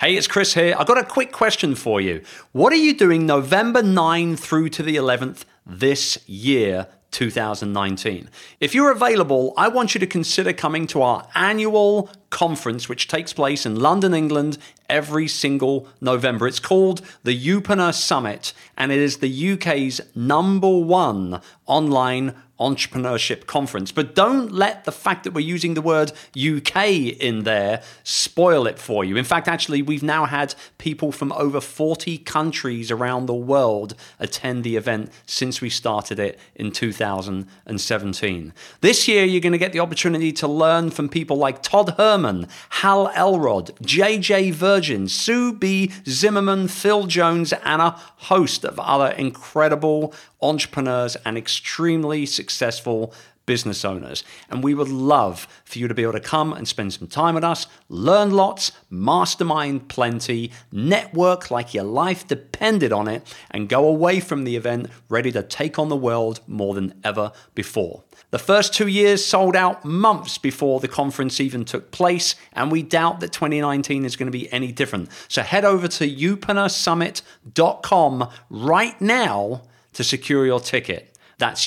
Hey, it's Chris here. I've got a quick question for you. What are you doing November 9 through to the 11th this year 2019. If you're available, I want you to consider coming to our annual conference, which takes place in London, England, every single November. It's called the Youpreneur Summit, and it is the UK's number one online entrepreneurship conference. But don't let the fact that we're using the word UK in there spoil it for you. In fact, actually, we've now had people from over 40 countries around the world attend the event since we started it in 2017. This year, you're going to get the opportunity to learn from people like Todd Herman, Hal Elrod, JJ Virgin, Sue B. Zimmerman, Phil Jones, and a host of other incredible entrepreneurs and extremely successful business owners. And we would love for you to be able to come and spend some time with us, learn lots, mastermind plenty, network like your life depended on it, and go away from the event ready to take on the world more than ever before. The first two years sold out months before the conference even took place, and we doubt that 2019 is going to be any different. So head over to youpreneursummit.com right now to secure your ticket. That's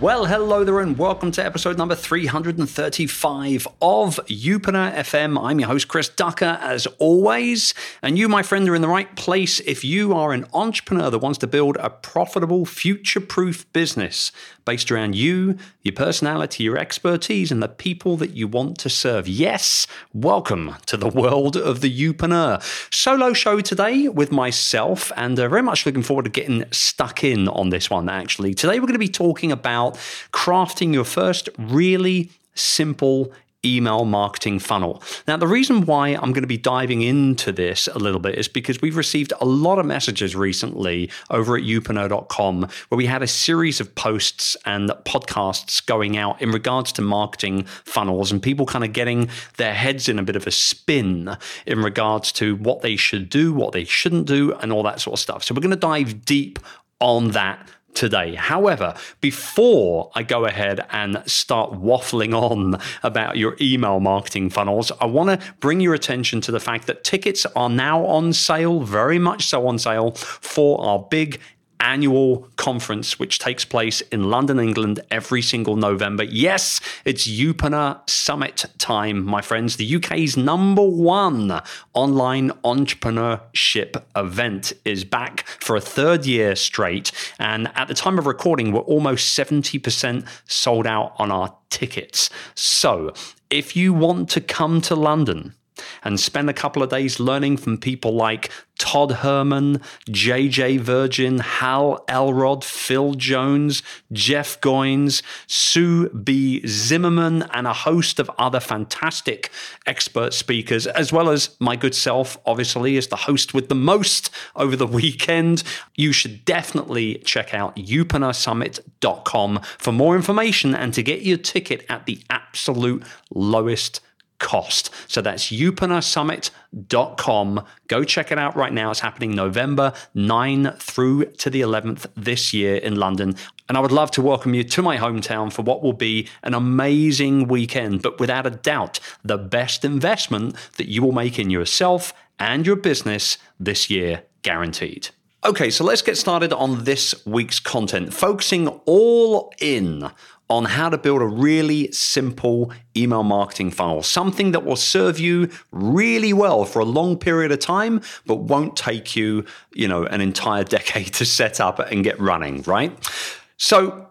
Well, hello there, and welcome to episode number 335 of Youpreneur FM. I'm your host, Chris Ducker, as always. And you, my friend, are in the right place if you are an entrepreneur that wants to build a profitable, future proof business based around you, your personality, your expertise, and the people that you want to serve. Yes, welcome to the world of the Youpreneur. Solo show today with myself, and uh, very much looking forward to getting stuck in on this one, actually. Today, we're going to be talking about crafting your first really simple email marketing funnel. Now, the reason why I'm going to be diving into this a little bit is because we've received a lot of messages recently over at youpreneur.com where we had a series of posts and podcasts going out in regards to marketing funnels and people kind of getting their heads in a bit of a spin in regards to what they should do, what they shouldn't do, and all that sort of stuff. So we're going to dive deep on that today. However, before I go ahead and start waffling on about your email marketing funnels, I want to bring your attention to the fact that tickets are now on sale, very much so on sale, for our big annual conference, which takes place in London, England, every single November. Yes, it's Youpreneur Summit time, my friends, the UK's number one online entrepreneurship event is back for a third year straight. And at the time of recording, we're almost 70% sold out on our tickets. So if you want to come to London, and spend a couple of days learning from people like Todd Herman, JJ Virgin, Hal Elrod, Phil Jones, Jeff Goins, Sue B. Zimmerman, and a host of other fantastic expert speakers, as well as my good self, obviously, as the host with the most over the weekend. You should definitely check out youpreneursummit.com for more information and to get your ticket at the absolute lowest cost. So that's youpreneursummit.com. Go check it out right now. It's happening November 9 through to the 11th this year in London. And I would love to welcome you to my hometown for what will be an amazing weekend, but without a doubt, the best investment that you will make in yourself and your business this year, guaranteed. Okay, so let's get started on this week's content, focusing all in on how to build a really simple email marketing funnel, something that will serve you really well for a long period of time, but won't take you, you know, an entire decade to set up and get running, right? So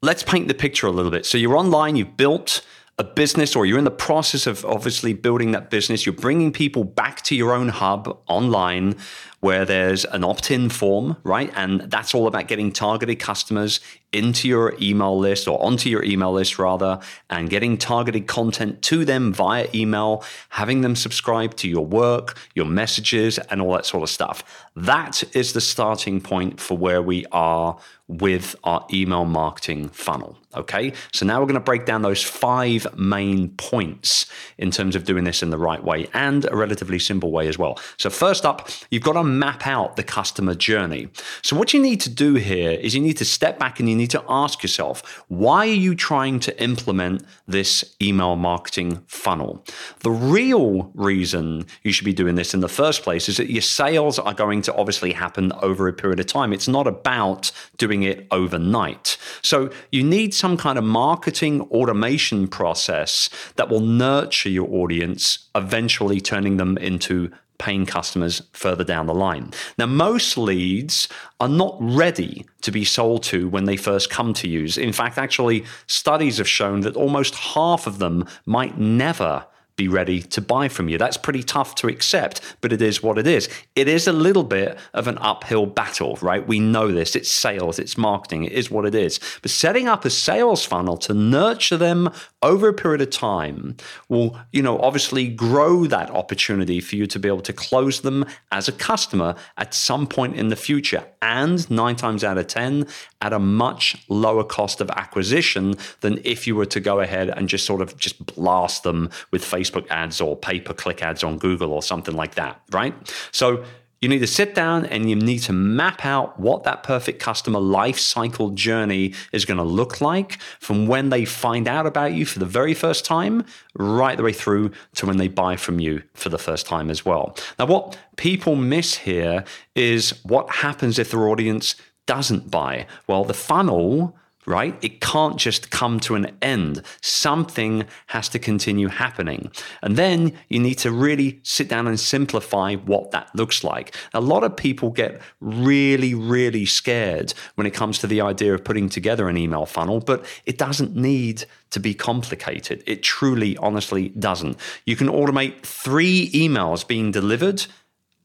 let's paint the picture a little bit. So you're online, you've built a business or you're in the process of obviously building that business, you're bringing people back to your own hub online where there's an opt in form, right? And that's all about getting targeted customers into your email list or onto your email list rather, and getting targeted content to them via email, having them subscribe to your work, your messages, and all that sort of stuff. That is the starting point for where we are with our email marketing funnel. Okay, so now we're going to break down those five main points in terms of doing this in the right way and a relatively simple way as well. So, first up, you've got to map out the customer journey. So, what you need to do here is you need to step back and you need to ask yourself, why are you trying to implement this email marketing funnel? The real reason you should be doing this in the first place is that your sales are going to obviously happen over a period of time. It's not about doing it overnight. So, you need some kind of marketing automation process that will nurture your audience, eventually turning them into paying customers further down the line. Now, most leads are not ready to be sold to when they first come to you. In fact, actually, studies have shown that almost half of them might never be ready to buy from you. That's pretty tough to accept, but it is what it is. It is a little bit of an uphill battle, right? We know this. It's sales, it's marketing, it is what it is. But setting up a sales funnel to nurture them over a period of time will, you know, obviously grow that opportunity for you to be able to close them as a customer at some point in the future. And nine times out of 10, at a much lower cost of acquisition than if you were to go ahead and just sort of just blast them with Facebook ads or pay per click ads on Google or something like that, right? So you need to sit down and you need to map out what that perfect customer life cycle journey is going to look like from when they find out about you for the very first time, right the way through to when they buy from you for the first time as well. Now, what people miss here is what happens if their audience doesn't buy? Well, the funnel right? It can't just come to an end. Something has to continue happening. And then you need to really sit down and simplify what that looks like. A lot of people get really, really scared when it comes to the idea of putting together an email funnel, but it doesn't need to be complicated. It truly, honestly doesn't. You can automate three emails being delivered,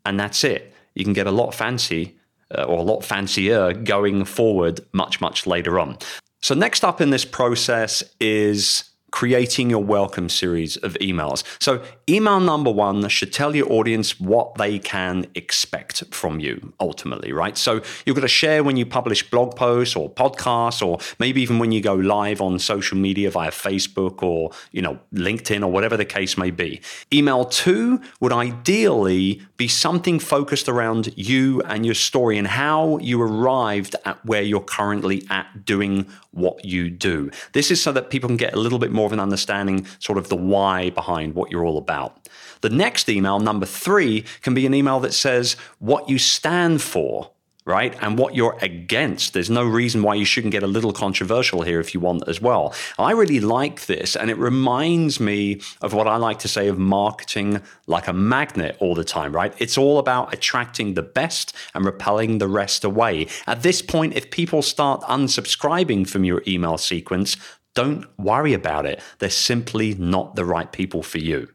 and that's it. You can get a lot fancy uh, or a lot fancier going forward much, much later on. So, next up in this process is creating your welcome series of emails. So, email number one should tell your audience what they can expect from you ultimately, right? So, you're going to share when you publish blog posts or podcasts, or maybe even when you go live on social media via Facebook or, you know, LinkedIn or whatever the case may be. Email two would ideally be something focused around you and your story and how you arrived at where you're currently at doing what you do. This is so that people can get a little bit more of an understanding, sort of the why behind what you're all about. The next email, number three, can be an email that says what you stand for right? And what you're against. There's no reason why you shouldn't get a little controversial here if you want as well. I really like this, and it reminds me of what I like to say of marketing like a magnet all the time, right? It's all about attracting the best and repelling the rest away. At this point, if people start unsubscribing from your email sequence, don't worry about it. They're simply not the right people for you.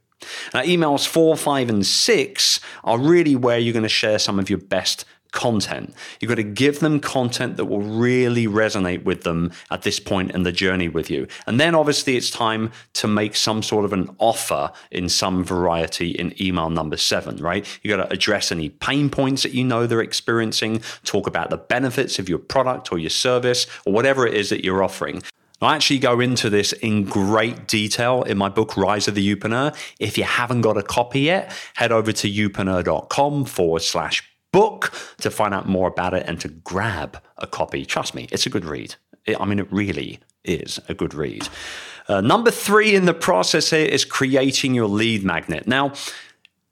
Now, emails four, five, and six are really where you're going to share some of your best content. You've got to give them content that will really resonate with them at this point in the journey with you. And then obviously it's time to make some sort of an offer in some variety in email number seven, right? You've got to address any pain points that you know they're experiencing, talk about the benefits of your product or your service or whatever it is that you're offering. I actually go into this in great detail in my book, Rise of the Youpreneur. If you haven't got a copy yet, head over to youpreneur.com forward slash book to find out more about it and to grab a copy. Trust me, it's a good read. It, I mean, it really is a good read. Uh, number three in the process here is creating your lead magnet. Now,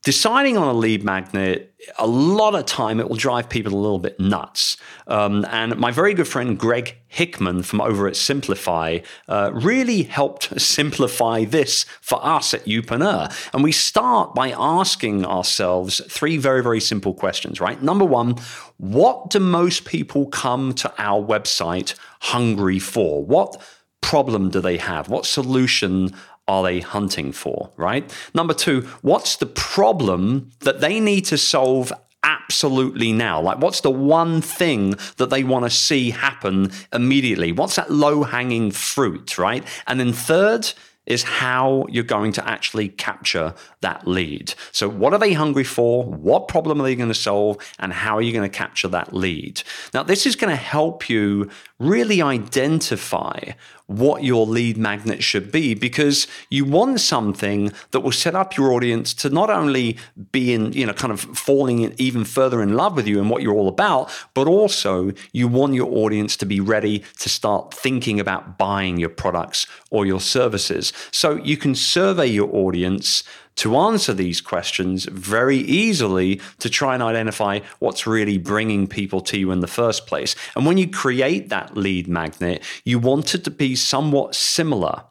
deciding on a lead magnet, a lot of time it will drive people a little bit nuts. Um, and my very good friend Greg Hickman from over at Simplify uh, really helped simplify this for us at Youpreneur. And we start by asking ourselves three very, very simple questions, right? Number one, what do most people come to our website hungry for? What problem do they have? What solution are they hunting for, right? Number two, what's the problem that they need to solve absolutely now? Like, what's the one thing that they want to see happen immediately? What's that low hanging fruit, right? And then third, is how you're going to actually capture that lead. So, what are they hungry for? What problem are they going to solve? And how are you going to capture that lead? Now, this is going to help you really identify what your lead magnet should be because you want something that will set up your audience to not only be in, you know, kind of falling even further in love with you and what you're all about, but also you want your audience to be ready to start thinking about buying your products or your services. So you can survey your audience to answer these questions very easily to try and identify what's really bringing people to you in the first place. And when you create that lead magnet, you want it to be somewhat similar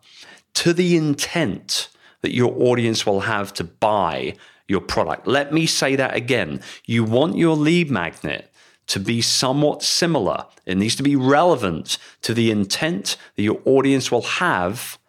to the intent that your audience will have to buy your product. Let me say that again. You want your lead magnet to be somewhat similar. It needs to be relevant to the intent that your audience will have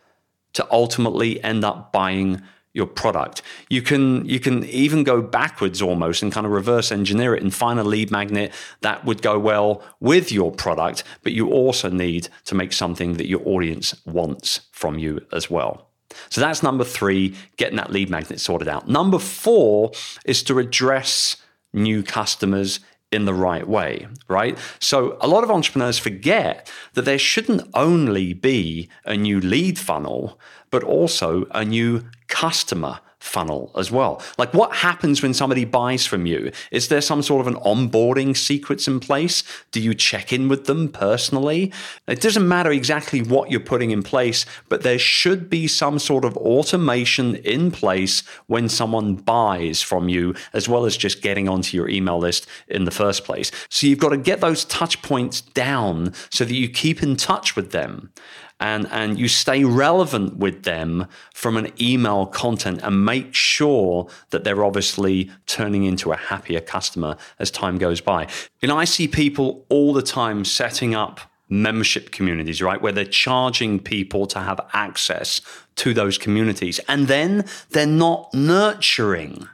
to ultimately end up buying your product. You can you can even go backwards almost and kind of reverse engineer it and find a lead magnet that would go well with your product, but you also need to make something that your audience wants from you as well. So that's number 3, getting that lead magnet sorted out. Number 4 is to address new customers in the right way, right? So a lot of entrepreneurs forget that there shouldn't only be a new lead funnel, but also a new customer funnel as well. Like what happens when somebody buys from you? Is there some sort of an onboarding sequence in place? Do you check in with them personally? It doesn't matter exactly what you're putting in place, but there should be some sort of automation in place when someone buys from you, as well as just getting onto your email list in the first place. So you've got to get those touch points down so that you keep in touch with them and, and you stay relevant with them from an email content and make sure that they're obviously turning into a happier customer as time goes by. And I see people all the time setting up membership communities, right? Where they're charging people to have access to those communities. And then they're not nurturing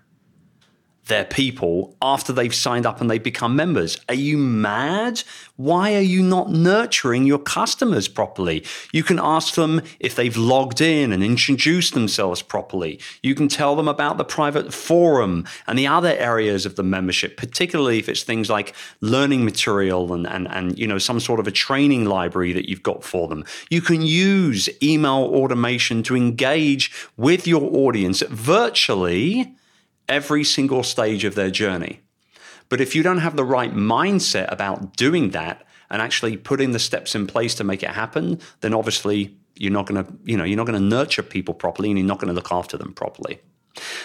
their people after they've signed up and they've become members. Are you mad? Why are you not nurturing your customers properly? You can ask them if they've logged in and introduced themselves properly. You can tell them about the private forum and the other areas of the membership, particularly if it's things like learning material and, and, and you know some sort of a training library that you've got for them. You can use email automation to engage with your audience virtually every single stage of their journey. But if you don't have the right mindset about doing that and actually putting the steps in place to make it happen, then obviously you're not going to, you know, you're not going to nurture people properly and you're not going to look after them properly.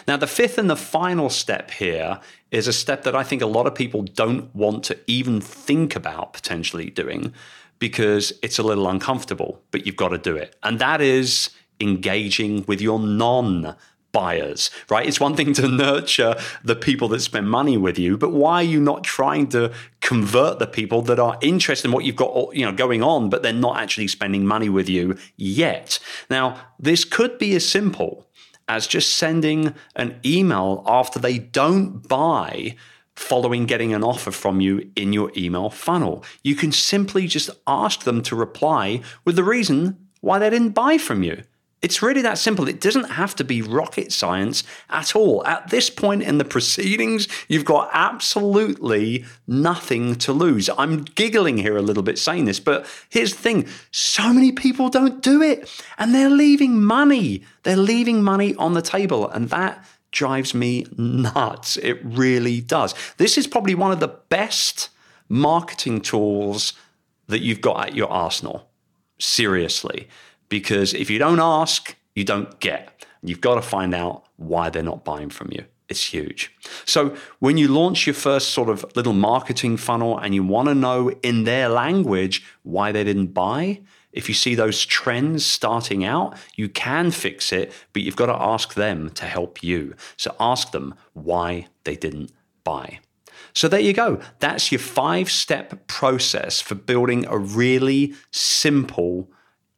Now, the fifth and the final step here is a step that I think a lot of people don't want to even think about potentially doing because it's a little uncomfortable, but you've got to do it. And that is engaging with your non buyers, right? It's one thing to nurture the people that spend money with you, but why are you not trying to convert the people that are interested in what you've got, you know, going on, but they're not actually spending money with you yet? Now, this could be as simple as just sending an email after they don't buy following getting an offer from you in your email funnel. You can simply just ask them to reply with the reason why they didn't buy from you. It's really that simple. It doesn't have to be rocket science at all. At this point in the proceedings, you've got absolutely nothing to lose. I'm giggling here a little bit saying this, but here's the thing so many people don't do it and they're leaving money. They're leaving money on the table, and that drives me nuts. It really does. This is probably one of the best marketing tools that you've got at your arsenal. Seriously because if you don't ask, you don't get. You've got to find out why they're not buying from you. It's huge. So, when you launch your first sort of little marketing funnel and you want to know in their language why they didn't buy, if you see those trends starting out, you can fix it, but you've got to ask them to help you. So, ask them why they didn't buy. So, there you go. That's your five step process for building a really simple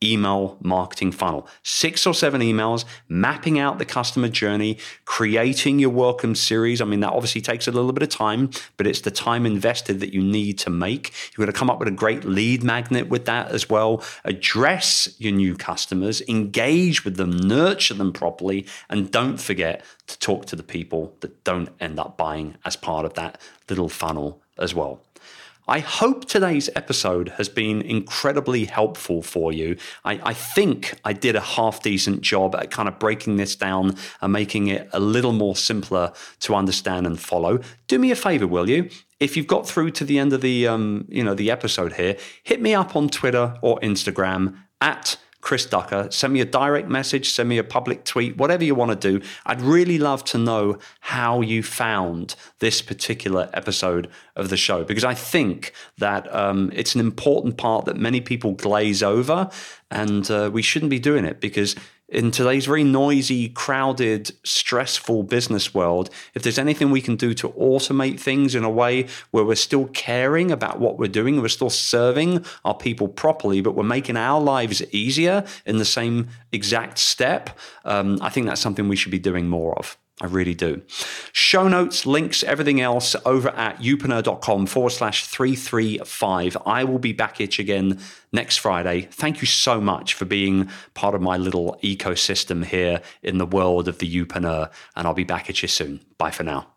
email marketing funnel. Six or seven emails, mapping out the customer journey, creating your welcome series. I mean, that obviously takes a little bit of time, but it's the time invested that you need to make. You're going to come up with a great lead magnet with that as well. Address your new customers, engage with them, nurture them properly, and don't forget to talk to the people that don't end up buying as part of that little funnel as well. I hope today's episode has been incredibly helpful for you. I, I, think I did a half decent job at kind of breaking this down and making it a little more simpler to understand and follow. Do me a favor, will you? If you've got through to the end of the um, you know the episode here, hit me up on Twitter or Instagram at Chris Ducker. Send me a direct message, send me a public tweet, whatever you want to do. I'd really love to know how you found this particular episode of the show because I think that um, it's an important part that many people glaze over, and uh, we shouldn't be doing it because in today's very noisy, crowded, stressful business world, if there's anything we can do to automate things in a way where we're still caring about what we're doing, we're still serving our people properly, but we're making our lives easier in the same exact step, um, I think that's something we should be doing more of. I really do. Show notes, links, everything else over at youpreneur.com forward slash 335. I will be back itch again next Friday. Thank you so much for being part of my little ecosystem here in the world of the Youpreneur, and I'll be back at you soon. Bye for now.